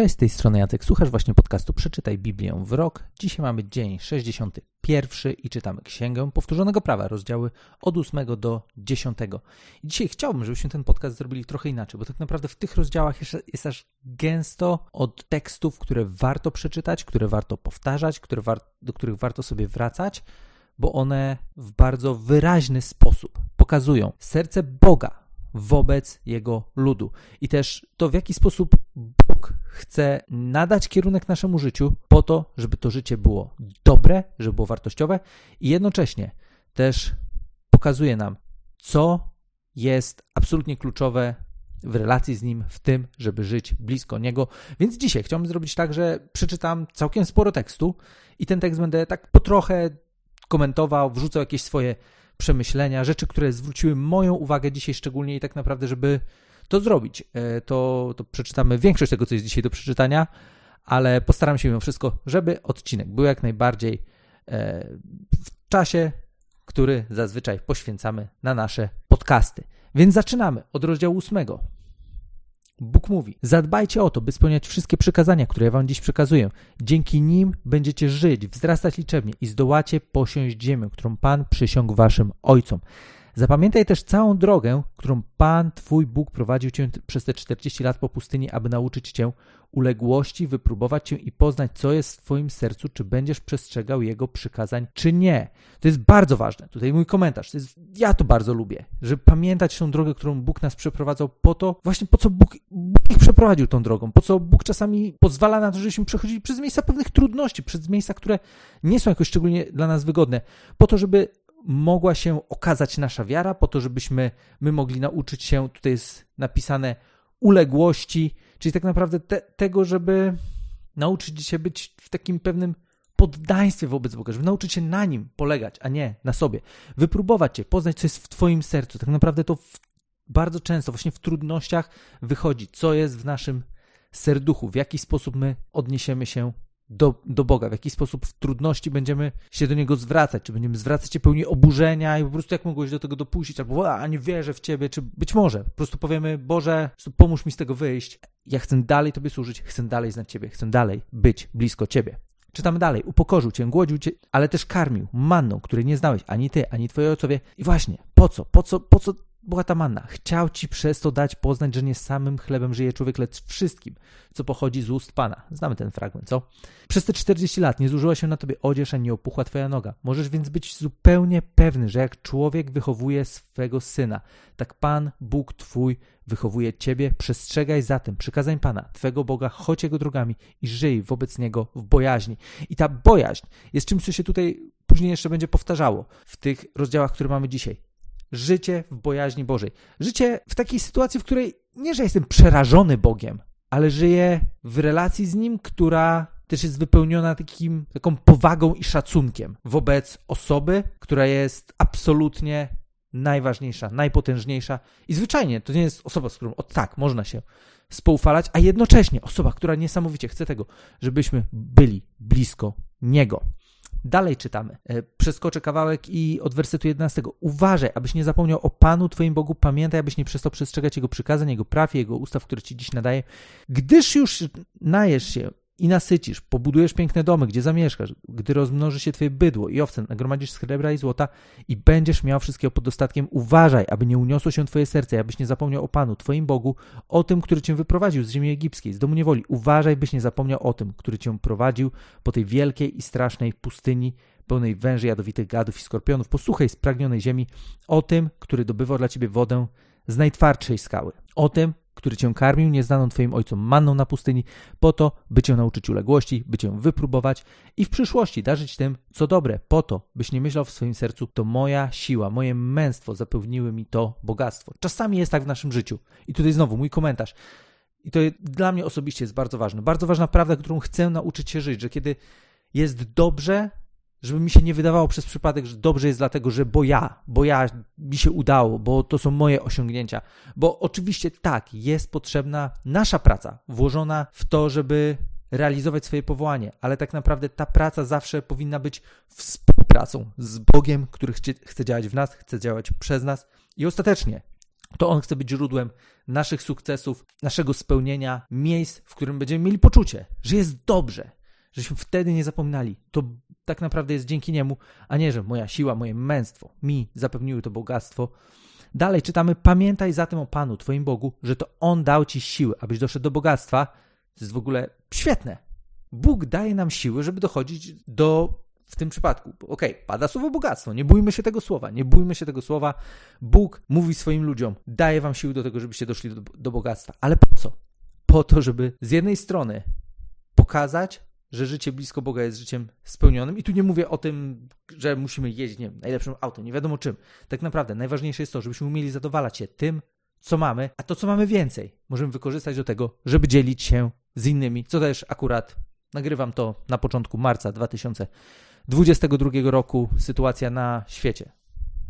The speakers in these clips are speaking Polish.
Cześć, z tej strony Jacek. Słuchasz właśnie podcastu Przeczytaj Biblię w rok. Dzisiaj mamy dzień 61 i czytamy Księgę Powtórzonego Prawa, rozdziały od 8 do 10. I dzisiaj chciałbym, żebyśmy ten podcast zrobili trochę inaczej, bo tak naprawdę w tych rozdziałach jest aż gęsto od tekstów, które warto przeczytać, które warto powtarzać, które do których warto sobie wracać, bo one w bardzo wyraźny sposób pokazują serce Boga wobec Jego ludu. I też to, w jaki sposób Bóg chce nadać kierunek naszemu życiu, po to, żeby to życie było dobre, żeby było wartościowe i jednocześnie też pokazuje nam, co jest absolutnie kluczowe w relacji z Nim, w tym, żeby żyć blisko Niego. Więc dzisiaj chciałbym zrobić tak, że przeczytam całkiem sporo tekstu i ten tekst będę tak po trochę komentował, wrzucał jakieś swoje przemyślenia, rzeczy, które zwróciły moją uwagę dzisiaj szczególnie i tak naprawdę, żeby to zrobić, e, to, to przeczytamy większość tego, co jest dzisiaj do przeczytania, ale postaram się mimo wszystko, żeby odcinek był jak najbardziej e, w czasie, który zazwyczaj poświęcamy na nasze podcasty. Więc zaczynamy od rozdziału ósmego. Bóg mówi: Zadbajcie o to, by spełniać wszystkie przykazania, które ja wam dziś przekazuję. Dzięki nim będziecie żyć, wzrastać liczebnie i zdołacie posiąść ziemię, którą Pan przysiągł waszym ojcom. Zapamiętaj też całą drogę, którą Pan Twój Bóg prowadził Cię przez te 40 lat po pustyni, aby nauczyć Cię uległości, wypróbować Cię i poznać, co jest w Twoim sercu, czy będziesz przestrzegał Jego przykazań, czy nie. To jest bardzo ważne. Tutaj mój komentarz. To jest, ja to bardzo lubię, żeby pamiętać tą drogę, którą Bóg nas przeprowadzał po to, właśnie po co Bóg, Bóg ich przeprowadził tą drogą, po co Bóg czasami pozwala na to, żebyśmy przechodzili przez miejsca pewnych trudności, przez miejsca, które nie są jakoś szczególnie dla nas wygodne, po to, żeby mogła się okazać nasza wiara, po to, żebyśmy my mogli nauczyć się, tutaj jest napisane, uległości, czyli tak naprawdę te, tego, żeby nauczyć się być w takim pewnym poddaństwie wobec Boga, żeby nauczyć się na Nim polegać, a nie na sobie. Wypróbować Cię, poznać, co jest w Twoim sercu. Tak naprawdę to w, bardzo często właśnie w trudnościach wychodzi, co jest w naszym serduchu, w jaki sposób my odniesiemy się do, do Boga, w jaki sposób w trudności będziemy się do Niego zwracać, czy będziemy zwracać się pełni oburzenia i po prostu jak mogłeś do tego dopuścić, albo a nie wierzę w Ciebie, czy być może po prostu powiemy, Boże, pomóż mi z tego wyjść, ja chcę dalej Tobie służyć, chcę dalej znać Ciebie, chcę dalej być blisko Ciebie. Czytamy dalej. Upokorzył cię, głodził cię, ale też karmił manną, której nie znałeś ani ty, ani twoi ojcowie. I właśnie, po co? Po co, po co była ta manna. Chciał ci przez to dać poznać, że nie samym chlebem żyje człowiek, lecz wszystkim, co pochodzi z ust Pana. Znamy ten fragment, co? Przez te 40 lat nie zużyła się na tobie odzież, nie opuchła twoja noga. Możesz więc być zupełnie pewny, że jak człowiek wychowuje swego syna, tak Pan, Bóg twój, wychowuje ciebie. Przestrzegaj zatem przykazań Pana, twego Boga, chodź Jego drogami i żyj wobec Niego w bojaźni. I ta bojaźń jest czymś, co się tutaj później jeszcze będzie powtarzało w tych rozdziałach, które mamy dzisiaj życie w bojaźni Bożej. Życie w takiej sytuacji, w której nie, że jestem przerażony Bogiem, ale żyję w relacji z Nim, która też jest wypełniona takim, taką powagą i szacunkiem wobec osoby, która jest absolutnie najważniejsza, najpotężniejsza i zwyczajnie to nie jest osoba, z którą od tak można się spoufalać, a jednocześnie osoba, która niesamowicie chce tego, żebyśmy byli blisko Niego. Dalej czytamy. E, przeskoczę kawałek i od wersetu 11. Uważaj, abyś nie zapomniał o Panu Twoim Bogu. Pamiętaj, abyś nie przestał przestrzegać Jego przykazań, Jego praw, Jego ustaw, które Ci dziś nadaje. Gdyż już najesz się i nasycisz, pobudujesz piękne domy, gdzie zamieszkasz, gdy rozmnoży się twoje bydło i owce, nagromadzisz srebra i złota i będziesz miał wszystkiego pod dostatkiem, uważaj, aby nie uniosło się twoje serce, abyś nie zapomniał o Panu, twoim Bogu, o tym, który cię wyprowadził z ziemi egipskiej, z domu niewoli. Uważaj, byś nie zapomniał o tym, który cię prowadził po tej wielkiej i strasznej pustyni, pełnej węży, jadowitych gadów i skorpionów, po suchej, spragnionej ziemi, o tym, który dobywał dla ciebie wodę z najtwardszej skały, o tym, który cię karmił nieznaną twoim ojcom manną na pustyni, po to, by cię nauczyć uległości, by cię wypróbować i w przyszłości darzyć tym, co dobre, po to, byś nie myślał w swoim sercu, to moja siła, moje męstwo zapewniły mi to bogactwo. Czasami jest tak w naszym życiu. I tutaj znowu mój komentarz. I to dla mnie osobiście jest bardzo ważne. Bardzo ważna prawda, którą chcę nauczyć się żyć, że kiedy jest dobrze, żeby mi się nie wydawało przez przypadek, że dobrze jest dlatego, że bo ja, bo ja mi się udało, bo to są moje osiągnięcia. Bo oczywiście tak, jest potrzebna nasza praca, włożona w to, żeby realizować swoje powołanie, ale tak naprawdę ta praca zawsze powinna być współpracą z Bogiem, który chce, chce działać w nas, chce działać przez nas i ostatecznie To On chce być źródłem naszych sukcesów, naszego spełnienia, miejsc, w którym będziemy mieli poczucie, że jest dobrze, żeśmy wtedy nie zapominali. To tak naprawdę jest dzięki Niemu, a nie, że moja siła, moje męstwo mi zapewniły to bogactwo. Dalej czytamy: Pamiętaj zatem o Panu, Twoim Bogu, że to On dał Ci siły, abyś doszedł do bogactwa. To jest w ogóle świetne. Bóg daje nam siły, żeby dochodzić do w tym przypadku, okej, okay, pada słowo bogactwo, nie bójmy się tego słowa, nie bójmy się tego słowa. Bóg mówi swoim ludziom, daje wam siły do tego, żebyście doszli do, do bogactwa. Ale po co? Po to, żeby z jednej strony pokazać, że życie blisko Boga jest życiem spełnionym. I tu nie mówię o tym, że musimy jeździć nie wiem, najlepszym autem, nie wiadomo czym. Tak naprawdę najważniejsze jest to, żebyśmy umieli zadowalać się tym, co mamy, a to, co mamy więcej, możemy wykorzystać do tego, żeby dzielić się z innymi, co też akurat nagrywam to na początku marca 2022 roku. Sytuacja na świecie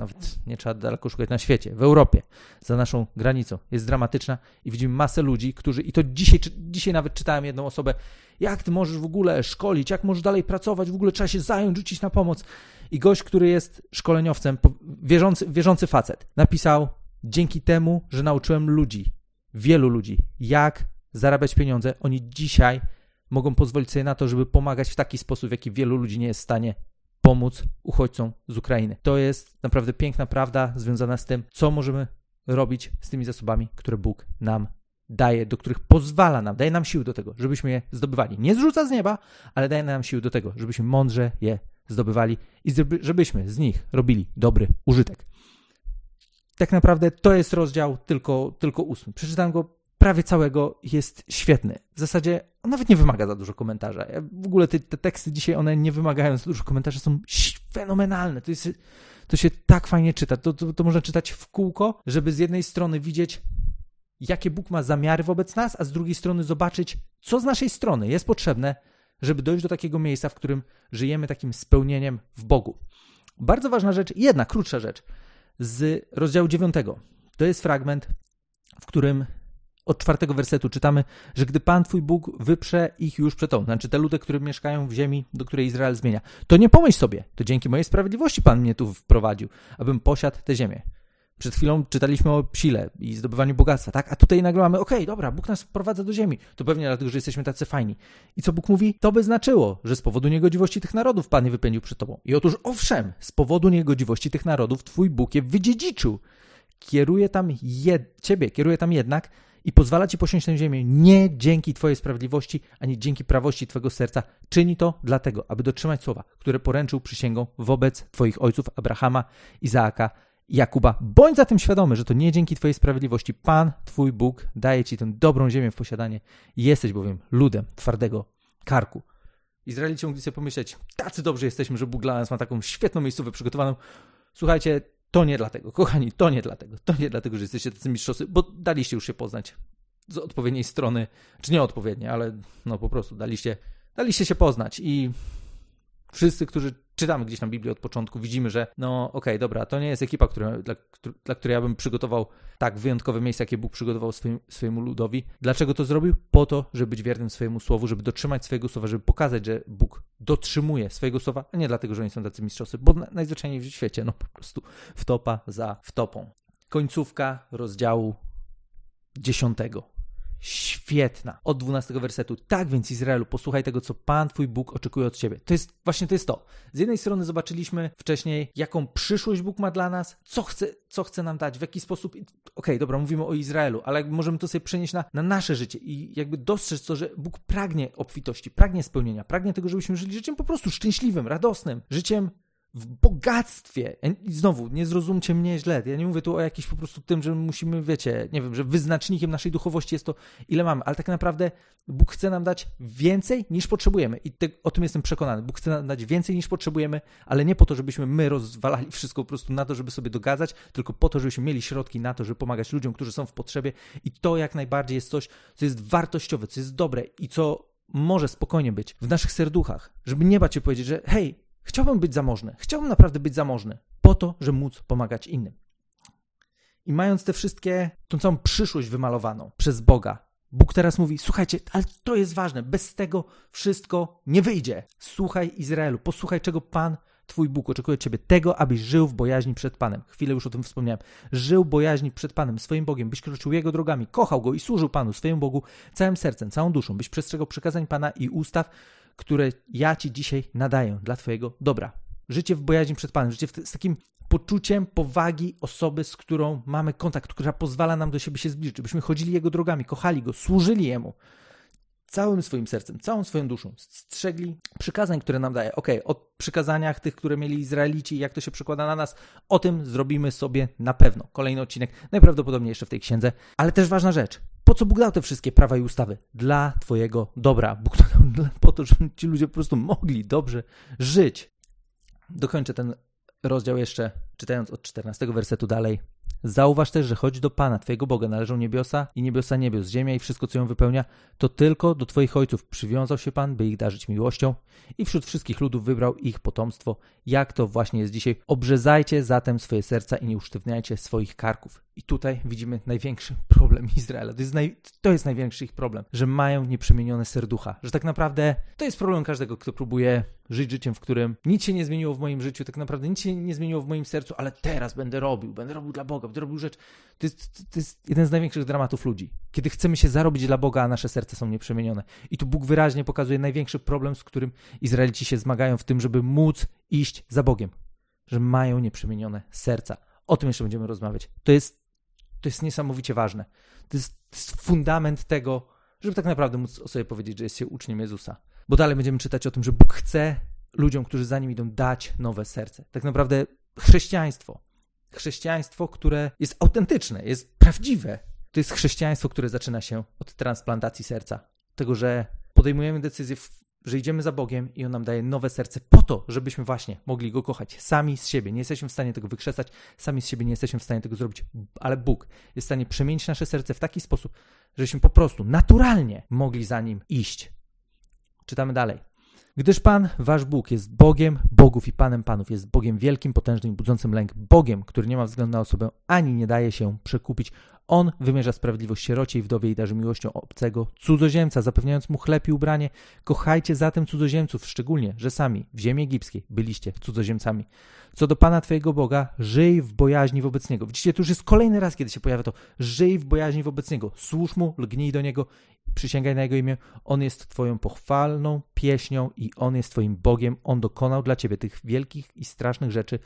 nawet nie trzeba daleko szukać na świecie, w Europie, za naszą granicą, jest dramatyczna i widzimy masę ludzi, którzy, i to dzisiaj, dzisiaj nawet czytałem jedną osobę, jak ty możesz w ogóle szkolić, jak możesz dalej pracować, w ogóle trzeba się zająć, rzucić na pomoc. I gość, który jest szkoleniowcem, wierzący, wierzący facet, napisał, dzięki temu, że nauczyłem ludzi, wielu ludzi, jak zarabiać pieniądze, oni dzisiaj mogą pozwolić sobie na to, żeby pomagać w taki sposób, w jaki wielu ludzi nie jest w stanie pomóc uchodźcom z Ukrainy. To jest naprawdę piękna prawda związana z tym, co możemy robić z tymi zasobami, które Bóg nam daje, do których pozwala nam, daje nam siły do tego, żebyśmy je zdobywali. Nie zrzuca z nieba, ale daje nam siły do tego, żebyśmy mądrze je zdobywali i żebyśmy z nich robili dobry użytek. Tak naprawdę to jest rozdział tylko, tylko ósmy. Przeczytam go prawie całego, jest świetny. W zasadzie on nawet nie wymaga za dużo komentarza. w ogóle te, te, teksty dzisiaj, one nie wymagają za dużo komentarzy, są fenomenalne. To, jest, to się tak fajnie czyta. To, to, to można czytać w kółko, żeby z jednej strony widzieć, jakie Bóg ma zamiary wobec nas, a z drugiej strony zobaczyć, co z naszej strony jest potrzebne, żeby dojść do takiego miejsca, w którym żyjemy takim spełnieniem w Bogu. Bardzo ważna rzecz, jedna krótsza rzecz z rozdziału 9. To jest fragment, w którym od czwartego wersetu czytamy, że gdy Pan Twój Bóg wyprze ich już przed tobą, znaczy te ludy, które mieszkają w ziemi, do której Izrael zmienia, to nie pomyśl sobie, to dzięki mojej sprawiedliwości Pan mnie tu wprowadził, abym posiadł tę ziemię. Przed chwilą czytaliśmy o sile i zdobywaniu bogactwa, tak? A tutaj nagle mamy, okej, okay, dobra, Bóg nas wprowadza do ziemi. To pewnie dlatego, że jesteśmy tacy fajni. I co Bóg mówi? To by znaczyło, że z powodu niegodziwości tych narodów Pan je wypędził przed tobą. I otóż owszem, z powodu niegodziwości tych narodów Twój Bóg je wydziedziczył. Kieruje tam jed... Ciebie, kieruje tam jednak i pozwala ci posiąść tę ziemię nie dzięki Twojej sprawiedliwości, ani dzięki prawości Twojego serca. Czyni to dlatego, aby dotrzymać słowa, które poręczył przysięgą wobec Twoich ojców Abrahama, Izaaka Jakuba. Bądź zatem świadomy, że to nie dzięki Twojej sprawiedliwości Pan, Twój Bóg, daje Ci tę dobrą ziemię w posiadanie. Jesteś bowiem ludem twardego karku. Izraelici mogli sobie pomyśleć, tacy dobrzy jesteśmy, że Bóg dla nas ma taką świetną miejscówę przygotowaną. Słuchajcie, to nie dlatego, kochani, to nie dlatego. To nie dlatego, że jesteście tacy mistrzowcy, bo daliście już się poznać z odpowiedniej strony, czy nie odpowiedniej, ale no po prostu daliście, daliście się poznać i wszyscy, którzy czytamy gdzieś na Biblię od początku, widzimy, że no okej, okay, dobra, to nie jest ekipa, która, dla, dla, której ja bym przygotował tak wyjątkowe miejsce, jakie Bóg przygotował swoim, swojemu ludowi. Dlaczego to zrobił? Po to, żeby być wiernym swojemu słowu, żeby dotrzymać swojego słowa, żeby pokazać, że Bóg dotrzymuje swojego słowa, a nie dlatego, że oni są tacy mistrzowcy, bo najzwyczajniej w świecie, no po prostu wtopa za wtopą. Końcówka rozdziału dziesiątego świetna. Od 12 wersetu. Tak więc Izraelu, posłuchaj tego, co Pan Twój Bóg oczekuje od Ciebie. To jest właśnie to jest to. Z jednej strony zobaczyliśmy wcześniej, jaką przyszłość Bóg ma dla nas, co chce, co chce nam dać, w jaki sposób. Okej, okay, dobra, mówimy o Izraelu, ale możemy to sobie przenieść na, na nasze życie i jakby dostrzec to, że Bóg pragnie obfitości, pragnie spełnienia, pragnie tego, żebyśmy żyli życiem po prostu szczęśliwym, radosnym, życiem w bogactwie. I znowu, nie zrozumcie mnie źle. Ja nie mówię tu o jakimś po prostu tym, że musimy, wiecie, nie wiem, że wyznacznikiem naszej duchowości jest to, ile mamy, ale tak naprawdę Bóg chce nam dać więcej niż potrzebujemy. I te, o tym jestem przekonany. Bóg chce nam dać więcej niż potrzebujemy, ale nie po to, żebyśmy my rozwalali wszystko po prostu na to, żeby sobie dogadzać, tylko po to, żebyśmy mieli środki na to, żeby pomagać ludziom, którzy są w potrzebie. I to jak najbardziej jest coś, co jest wartościowe, co jest dobre i co może spokojnie być w naszych serduchach, żeby nie bać się powiedzieć, że hej, Chciałbym być zamożny. Chciałbym naprawdę być zamożny. Po to, żeby móc pomagać innym. I mając te wszystkie, tą całą przyszłość wymalowaną przez Boga, Bóg teraz mówi: Słuchajcie, ale to jest ważne, bez tego wszystko nie wyjdzie. Słuchaj Izraelu, posłuchaj, czego Pan, Twój Bóg oczekuje Ciebie tego, abyś żył w bojaźni przed Panem. Chwilę już o tym wspomniałem. Żył bojaźni przed Panem, swoim Bogiem, byś kroczył Jego drogami, kochał Go i służył Panu, swojemu Bogu, całym sercem, całą duszą, byś przestrzegał przykazań Pana i ustaw, które ja Ci dzisiaj nadaję dla Twojego dobra. Życie w bojaźni przed Panem, życie z takim poczuciem powagi osoby, z którą mamy kontakt, która pozwala nam do siebie się zbliżyć, żebyśmy chodzili Jego drogami, kochali Go, służyli Jemu całym swoim sercem, całą swoją duszą, strzegli przykazań, które nam daje. Ok, o przykazaniach tych, które mieli Izraelici, jak to się przekłada na nas, o tym zrobimy sobie na pewno. Kolejny odcinek, najprawdopodobniej jeszcze w tej księdze, ale też ważna rzecz. Po co Bóg dał te wszystkie prawa i ustawy? Dla Twojego dobra. Bóg to dał po to, żeby ci ludzie po prostu mogli dobrze żyć. Dokończę ten rozdział jeszcze, czytając od 14 wersetu dalej. Zauważ też, że choć do Pana, Twojego Boga, należą niebiosa i niebiosa niebios, ziemia i wszystko, co ją wypełnia, to tylko do Twoich ojców przywiązał się Pan, by ich darzyć miłością i wśród wszystkich ludów wybrał ich potomstwo, jak to właśnie jest dzisiaj. Obrzezajcie zatem swoje serca i nie usztywniajcie swoich karków. I tutaj widzimy największy problem Izraela. To jest, naj, to jest największy ich problem, że mają nieprzemienione serducha. Że tak naprawdę to jest problem każdego, kto próbuje żyć życiem, w którym nic się nie zmieniło w moim życiu, tak naprawdę nic się nie zmieniło w moim sercu, ale teraz będę robił, będę robił dla Boga, będę robił rzecz. To jest, to jest jeden z największych dramatów ludzi. Kiedy chcemy się zarobić dla Boga, a nasze serca są nieprzemienione. I tu Bóg wyraźnie pokazuje największy problem, z którym Izraelici się zmagają w tym, żeby móc iść za Bogiem. Że mają nieprzemienione serca. O tym jeszcze będziemy rozmawiać. To jest, to jest niesamowicie ważne. To jest, to jest fundament tego, żeby tak naprawdę móc sobie powiedzieć, że jest się uczniem Jezusa. Bo dalej będziemy czytać o tym, że Bóg chce ludziom, którzy za nim idą, dać nowe serce. Tak naprawdę chrześcijaństwo. Chrześcijaństwo, które jest autentyczne, jest prawdziwe. To jest chrześcijaństwo, które zaczyna się od transplantacji serca. Tego, że podejmujemy decyzję, że idziemy za Bogiem i On nam daje nowe serce po to, żebyśmy właśnie mogli Go kochać sami z siebie. Nie jesteśmy w stanie tego wykrzesać, sami z siebie nie jesteśmy w stanie tego zrobić, ale Bóg jest w stanie przemienić nasze serce w taki sposób, żebyśmy po prostu naturalnie mogli za Nim iść. Czytamy dalej. Gdyż Pan, wasz Bóg, jest Bogiem Bogów i Panem Panów, jest Bogiem wielkim, potężnym budzącym lęk, Bogiem, który nie ma względu na osobę, ani nie daje się przekupić. On wymierza sprawiedliwość sierocie i wdowie i darzy miłością obcego cudzoziemca, zapewniając mu chleb i ubranie. Kochajcie zatem cudzoziemców, szczególnie, że sami w ziemi egipskiej byliście cudzoziemcami. Co do Pana Twojego Boga, żyj w bojaźni wobec Niego. Widzicie, to już jest kolejny raz, kiedy się pojawia to. Żyj w bojaźni wobec Niego. Służ Mu, lgnij do Niego, przysięgaj na Jego imię. On jest Twoją pochwalną pieśnią i On jest Twoim Bogiem. On dokonał dla Ciebie tych wielkich i strasznych rzeczy,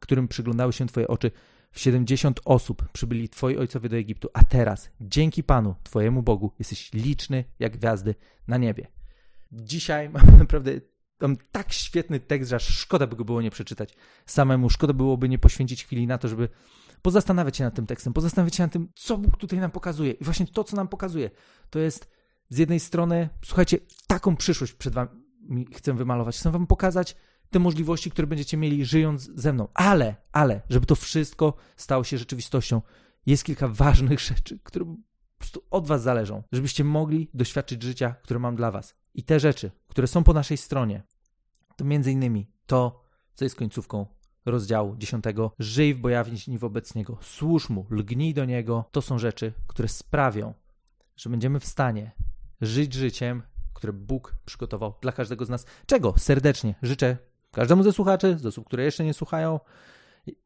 którym przyglądały się Twoje oczy. W 70 osób przybyli Twoi ojcowie do Egiptu, a teraz, dzięki Panu, Twojemu Bogu, jesteś liczny jak gwiazdy na niebie. Dzisiaj mam naprawdę tam tak świetny tekst, że aż szkoda by go było nie przeczytać samemu. Szkoda byłoby nie poświęcić chwili na to, żeby pozastanawiać się nad tym tekstem, pozastanawiać się nad tym, co Bóg tutaj nam pokazuje. I właśnie to, co nam pokazuje, to jest z jednej strony, słuchajcie, taką przyszłość przed wami chcę wymalować. Chcę wam pokazać te możliwości, które będziecie mieli żyjąc ze mną. Ale, ale, żeby to wszystko stało się rzeczywistością, jest kilka ważnych rzeczy, które po prostu od was zależą, żebyście mogli doświadczyć życia, które mam dla was. I te rzeczy, które są po naszej stronie, to między innymi to, co jest końcówką rozdziału 10. Żyj w bojaźni wobec Niego, służ Mu, lgnij do Niego. To są rzeczy, które sprawią, że będziemy w stanie żyć życiem, które Bóg przygotował dla każdego z nas. Czego serdecznie życzę każdemu ze słuchaczy, z osób, które jeszcze nie słuchają,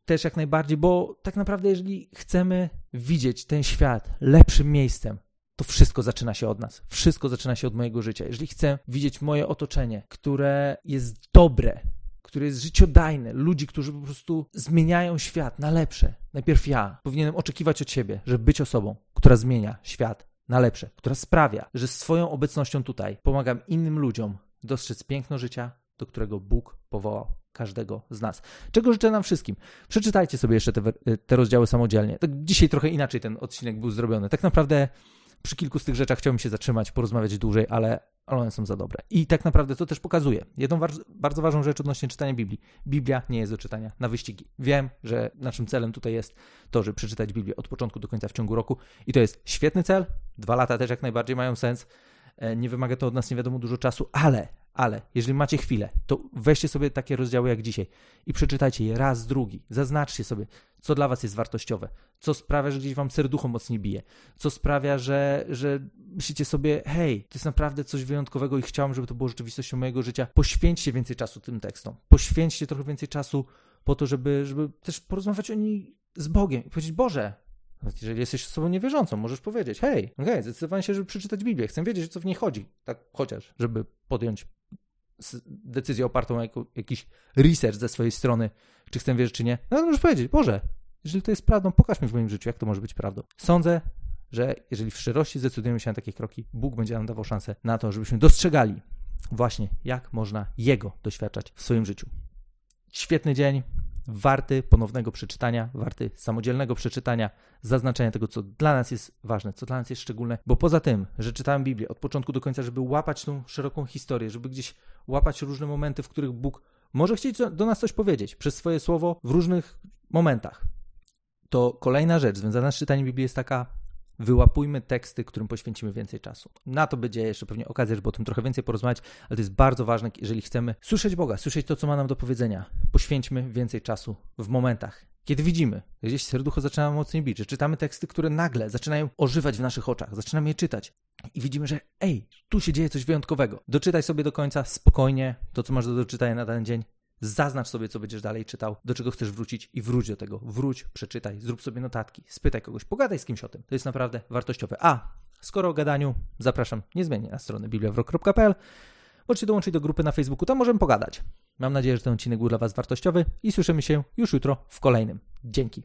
też jak najbardziej, bo tak naprawdę, jeżeli chcemy widzieć ten świat lepszym miejscem, to wszystko zaczyna się od nas. Wszystko zaczyna się od mojego życia. Jeżeli chcę widzieć moje otoczenie, które jest dobre, które jest życiodajne, ludzi, którzy po prostu zmieniają świat na lepsze, najpierw ja powinienem oczekiwać od siebie, żeby być osobą, która zmienia świat na lepsze, która sprawia, że swoją obecnością tutaj pomagam innym ludziom dostrzec piękno życia, do którego Bóg powołał każdego z nas. Czego życzę nam wszystkim? Przeczytajcie sobie jeszcze te, te rozdziały samodzielnie. Tak dzisiaj trochę inaczej ten odcinek był zrobiony. Tak naprawdę przy kilku z tych rzeczach chciałbym się zatrzymać, porozmawiać dłużej, ale, ale one są za dobre. I tak naprawdę to też pokazuje jedną bardzo, ważną rzecz odnośnie czytania Biblii. Biblia nie jest do czytania na wyścigi. Wiem, że naszym celem tutaj jest to, żeby przeczytać Biblię od początku do końca w ciągu roku i to jest świetny cel. Dwa lata też jak najbardziej mają sens e, nie wymaga to od nas nie wiadomo dużo czasu, ale, ale, jeżeli macie chwilę, to weźcie sobie takie rozdziały jak dzisiaj i przeczytajcie je raz, drugi. Zaznaczcie sobie, co dla was jest wartościowe, co sprawia, że gdzieś wam serducho mocniej bije, co sprawia, że, że myślicie sobie, hej, to jest naprawdę coś wyjątkowego i chciałam, żeby to było rzeczywistością mojego życia. Poświęćcie więcej czasu tym tekstom. Poświęćcie trochę więcej czasu po to, żeby, żeby też porozmawiać o niej z Bogiem i powiedzieć, Boże, jeżeli jesteś osobą niewierzącą, możesz powiedzieć, hej, okej, okay, zdecydowałem się, żeby przeczytać Biblię, chcę wiedzieć, o co w niej chodzi, tak chociaż, żeby podjąć decyzję opartą o jakiś research ze swojej strony, czy chcę wierzyć, czy nie, no to możesz powiedzieć, Boże, jeżeli to jest prawdą, pokaż mi w moim życiu, jak to może być prawdą. Sądzę, że jeżeli w szczerości zdecydujemy się na takie kroki, Bóg będzie nam dawał szansę na to, żebyśmy dostrzegali właśnie, jak można Jego doświadczać w swoim życiu. Świetny dzień, warty ponownego przeczytania, warty samodzielnego przeczytania, zaznaczenia tego, co dla nas jest ważne, co dla nas jest szczególne, bo poza tym, że czytałem Biblię od początku do końca, żeby łapać tą szeroką historię, żeby gdzieś łapać różne momenty, w których Bóg może chcieć do nas coś powiedzieć przez swoje słowo w różnych momentach, to kolejna rzecz związana z czytaniem Biblii jest taka, wyłapujmy teksty, którym poświęcimy więcej czasu. Na to będzie jeszcze pewnie okazja, żeby o tym trochę więcej porozmawiać, ale to jest bardzo ważne, jeżeli chcemy słyszeć Boga, słyszeć to, co ma nam do powiedzenia. Poświęćmy więcej czasu w momentach, kiedy widzimy, gdzieś serducho zaczyna mocniej bić, że czytamy teksty, które nagle zaczynają ożywać w naszych oczach, zaczynamy je czytać i widzimy, że ej, tu się dzieje coś wyjątkowego. Doczytaj sobie do końca spokojnie to, co masz do doczytania na ten dzień. Zaznacz sobie, co będziesz dalej czytał, do czego chcesz wrócić i wróć do tego. Wróć, przeczytaj, zrób sobie notatki, spytaj kogoś, pogadaj z kimś o tym. To jest naprawdę wartościowe. A skoro o gadaniu, zapraszam niezmiennie na stronę bibliawrok.pl. Możecie dołączyć do grupy na Facebooku, tam możemy pogadać. Mam nadzieję, że ten odcinek był dla Was wartościowy i słyszymy się już jutro w kolejnym. Dzięki.